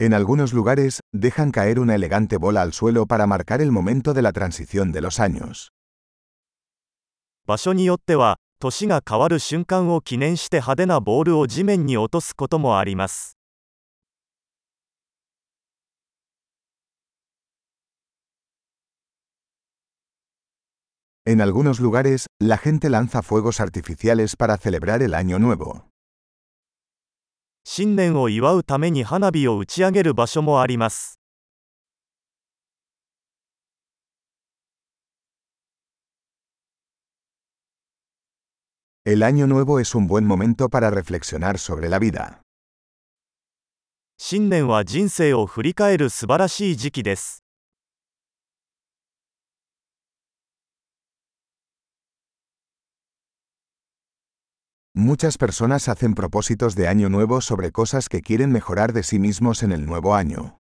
En algunos lugares, dejan caer una elegante bola al suelo para marcar el momento de la transición de los años. 場所によっては、年が変わる瞬間を記念して派手なボールを地面に落とすこともあります。 En algunos lugares, la gente lanza fuegos artificiales para celebrar el Año Nuevo. 新年を祝うために花火を打ち上げる場所もあります新年は人生を振り返る素晴らしい時期です。Muchas personas hacen propósitos de Año Nuevo sobre cosas que quieren mejorar de sí mismos en el nuevo año.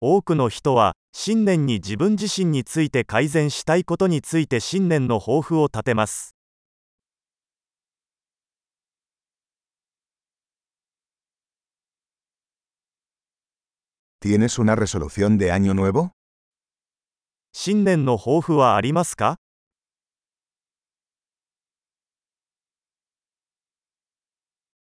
多くの人は、新年に自分自身について改善したいことについて新年の抱負を立てます。 ¿Tienes una resolución de Año Nuevo? 新年の抱負はありますか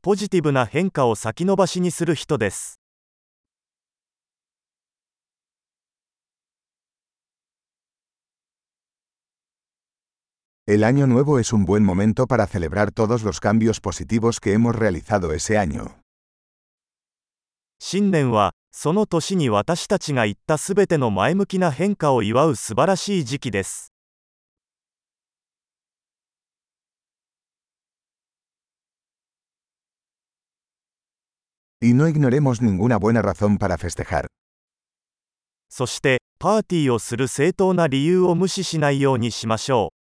ポジティブな変化を先延ばしにする人です El año nuevo es un buen momento para celebrar todos los cambios positivos que hemos realizado ese año. 新年はその年に私たちが言ったすべての前向きな変化を祝う素晴らしい時期です。Y no ignoremos ninguna buena razón para festejar. そして、パーティーをする正当な理由を無視しないようにしましょう。